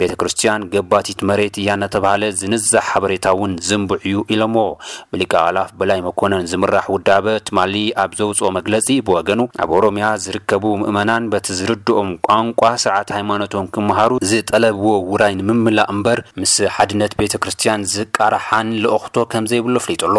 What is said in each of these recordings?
ቤተ ክርስቲያን ገባቲት መሬት እያ እናተብሃለ ዝንዛሕ ሓበሬታ እውን ዝንቡዕ እዩ ኢሎምዎ። ብሊቀ ኣእላፍ በላይ መኮነን ዝምራሕ ውዳበ ትማሊ ኣብ ዘውፅኦ መግለፂ ብወገኑ ኣብ ኦሮሚያ ዝርከቡ ምእመናን በቲ ዝርድኦም ቋንቋ ስርዓተ ሃይማኖቶም ክመሃሩ ዝጠለብዎ ውራይ ንምምላእ እምበር ምስ ሓድነት ቤተ ክርስቲያን ዝቃራሓን ልእኽቶ ከምዘይብሉ ኣፍሊጡ ኣሎ።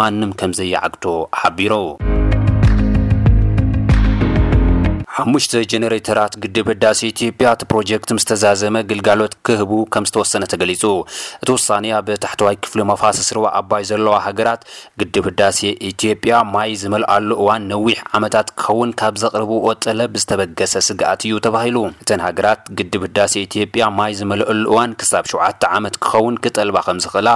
ማንም ከምዘይዓግቶ ሓቢሩ። ሓሙሽተ ጀነሬተራት ግድብ ህዳሴ ኢትዮጵያ እቲ ፕሮጀክት ምስ ተዛዘመ ግልጋሎት ክህቡ ከምዝተወሰነ ተገሊፁ። እቲ ውሳኔ ኣብ ታሕተዋይ ክፍሊ መፋስስ ሩባ ኣባይ ዘለዋ ሃገራት ግድብ ህዳሴ ኢትዮጵያ ማይ ዝመልኣሉ እዋን ነዊሕ ዓመታት ክኸውን ካብ ዘቕርብዎ ጠለብ ዝተበገሰ ስግኣት እዩ ተባሂሉ። እተን ሃገራት ግድብ ህዳሴ ኢትዮጵያ ማይ ዝመለኣሉ እዋን ክሳብ ሸውዓተ ዓመት ክኸውን ክጠልባ ከምዝኽእላ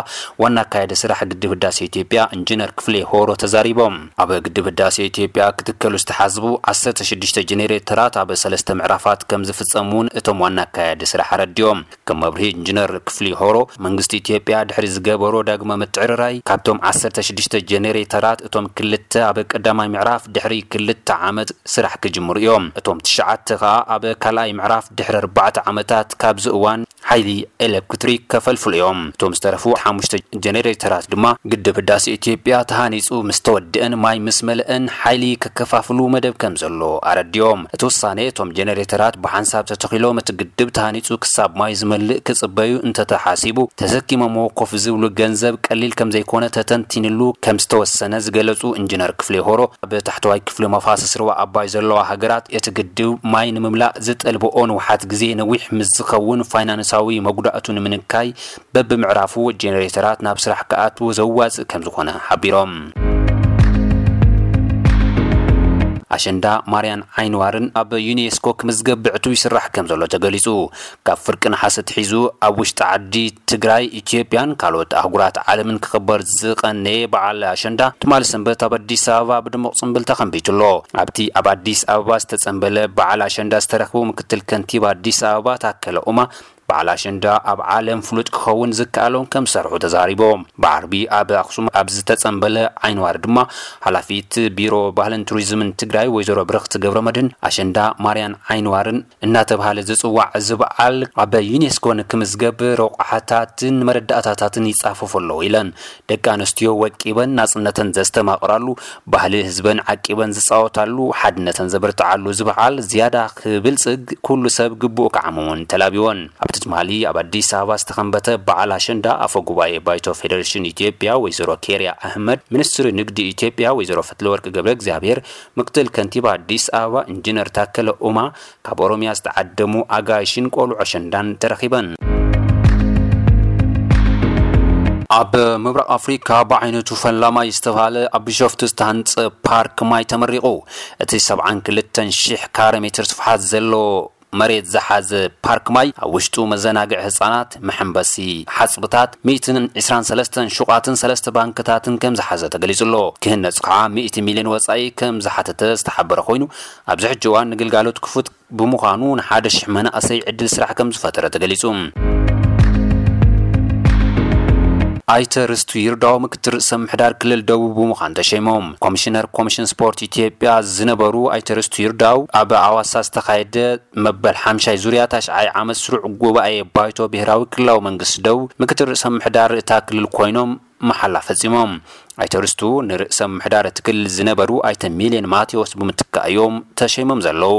ዋና ኣካያዲ ስራሕ ግድብ ህዳሴ ኢትዮጵያ ኢንጂነር ክፍሌ ሆሮ ተዛሪቦም። ኣብ ግድብ ህዳሴ ኢትዮጵያ ክትከሉ ዝተሓስቡ ዓሰርተ ሽዱሽተ ጄኔሬተራት ኣብ ሰለስተ ምዕራፋት ከምዝፍፀሙ እውን እቶም ዋና ኣካያዲ ስራሕ ኣረዲኦም። ከም መብርሂ ኢንጂነር ክፍሌ ሆሮ፣ መንግስቲ ኢትዮጵያ ድሕሪ ዝገበሮ ዳግመ ምትዕርራይ ካብቶም ዓሰርተ ሽዱሽተ ጄኔሬተራት እቶም ክልተ ኣብ ቀዳማይ ምዕራፍ ድሕሪ ክልተ ዓመት ስራሕ ክጅምሩ እዮም። እቶም ትሽዓተ ከኣ ኣብ ካልኣይ ምዕራፍ ድሕሪ ኣርባዕተ ዓመታት ካብዚ እዋን ሓይሊ ኤለክትሪክ ከፈልፍሉ እዮም። እቶም ዝተረፉ ሓሙሽተ ጀኔሬተራት ድማ ግድብ ህዳሴ ኢትዮጵያ ተሃኒፁ ምስ ተወድእን ማይ ምስ መለእን ሓይሊ ከከፋፍሉ መደብ ከም ዘሎ ኣረዲኦም። እቲ ውሳኔ እቶም ጀኔሬተራት ብሓንሳብ ተተኺሎም እቲ ግድብ ተሃኒፁ ክሳብ ማይ ዝመልእ ክፅበዩ እንተተሓሲቡ ተሰኪሞምዎ ኮፍ ዝብሉ ገንዘብ ቀሊል ከም ዘይኮነ ተተንቲንሉ ከም ዝተወሰነ ዝገለፁ ኢንጅነር ክፍሌ ሆሮ ኣብ ታሕተዋይ ክፍሊ መፋስስ ሩባ ኣባይ ዘለዋ ሃገራት እቲ ግድብ ማይ ንምምላእ ዝጠልብኦ ንውሓት ግዜ ነዊሕ ምስ ዝኸውን ፋይናንሳዊ መጉዳእቱ ንምንካይ በብምዕራፉ ጄኔሬተራት ናብ ስራሕ ክኣትዉ ዘዋፅእ ከምዝኾነ ሓቢሮም። ኣሸንዳ ማርያን ዓይኒዋርን ኣብ ዩኔስኮ ክምዝገብ ብዕቱብ ይስራሕ ከምዘሎ ተገሊፁ። ካብ ፍርቂ ነሓሰ ኣትሒዙ ኣብ ውሽጢ ዓዲ ትግራይ፣ ኢትዮጵያን ካልኦት ኣህጉራት ዓለምን ክኽበር ዝቐነየ በዓል ኣሸንዳ ትማሊ ሰንበት ኣብ ኣዲስ ኣበባ ብድሙቕ ፅምብል ተኸንቢቱ ኣሎ። ኣብቲ ኣብ ኣዲስ ኣበባ ዝተፀምበለ በዓል ኣሸንዳ ዝተረኽቡ ምክትል ከንቲባ ኣዲስ ኣበባ ታከለ ኡማ በዓል ኣሸንዳ ኣብ ዓለም ፍሉጥ ክኸውን ዝከኣሎም ከም ዝሰርሑ ተዛሪቦም። ብዓርቢ ኣብ ኣኽሱም ኣብ ዝተፀምበለ ዓይኒዋሪ ድማ ሓላፊት ቢሮ ባህልን ቱሪዝምን ትግራይ ወይዘሮ ብርኽቲ ገብረመድህን ኣሸንዳ ማርያን ዓይኒዋርን እናተብሃለ ዝጽዋዕ እዚ በዓል ኣብ ዩኔስኮ ንክምዝገብ ረቑሓታትን መረዳእታታትን ይጻፈፉ ኣለዉ ኢለን። ደቂ ኣንስትዮ ወቂበን ናጽነተን ዘስተማቕራሉ፣ ባህሊ ህዝበን ዓቂበን ዝጻወታሉ፣ ሓድነተን ዘበርትዓሉ እዚ በዓል ዝያዳ ክብልጽግ ኩሉ ሰብ ግቡኡ ክዓምም እውን ተላቢወን። ኣብቲ ትማሊ ኣብ ኣዲስ ኣበባ ዝተኸንበተ በዓል ኣሸንዳ ኣፈ ጉባኤ ባይቶ ፌደሬሽን ኢትዮጵያ ወይዘሮ ኬርያ ኣህመድ፣ ሚኒስትሪ ንግዲ ኢትዮጵያ ወይዘሮ ፈትለወርቅ ገብረእግዚኣብሄር፣ ምክትል ከንቲባ ኣዲስ ኣበባ ኢንጂነር ታከለ ኡማ ካብ ኦሮሚያ ዝተዓደሙ ኣጋይሽን ቆልዑ ኣሸንዳን ተረኺበን። ኣብ ምብራቕ ኣፍሪካ ብዓይነቱ ፈላማይ ዝተብሃለ ኣብ ቢሾፍቱ ዝተሃንፀ ፓርክ ማይ ተመሪቑ። እቲ ሰብዓን ክልተን ሺሕ ካሬ ሜትር ስፍሓት ዘለዎ መሬት ዝሓዘ ፓርክ ማይ፣ ኣብ ውሽጡ መዘናግዒ ህጻናት፣ መሐንበሲ፣ ሓጽብታት፣ ሚእትን ዕስራን ሰለስተን ሹቓትን ሰለስተ ባንክታትን ከም ዝሓዘ ተገሊጹ ኣሎ። ክህነጽ ከኣ ሚእቲ ሚልዮን ወጻኢ ከም ዝሓተተ ዝተሓበረ ኮይኑ፣ ኣብዚ ሕጂ እዋን ንግልጋሎት ክፉት ብምዃኑ ንሓደ ሽሕ መናእሰይ ዕድል ስራሕ ከም ዝፈጠረ ተገሊጹ። ኣይተ ርስቱ ይርዳው ምክትል ርእሰ ምምሕዳር ክልል ደቡብ ብምዃን ተሸይሞም። ኮሚሽነር ኮሚሽን ስፖርት ኢትዮጵያ ዝነበሩ ኣይተ ርስቱ ይርዳው ኣብ ኣዋሳ ዝተኻየደ መበል ሓምሻይ ዙርያ ታሽዓይ ዓመት ስሩዕ ጉባኤ ባይቶ ብሄራዊ ክልላዊ መንግስቲ ደቡብ ምክትል ርእሰ ምምሕዳር እታ ክልል ኮይኖም መሓላ ፈፂሞም። ኣይተ ርስቱ ንርእሰ ምምሕዳር እቲ ክልል ዝነበሩ ኣይተ ሚሊየን ማቴዎስ ብምትካእ እዮም ተሸይሞም ዘለዉ።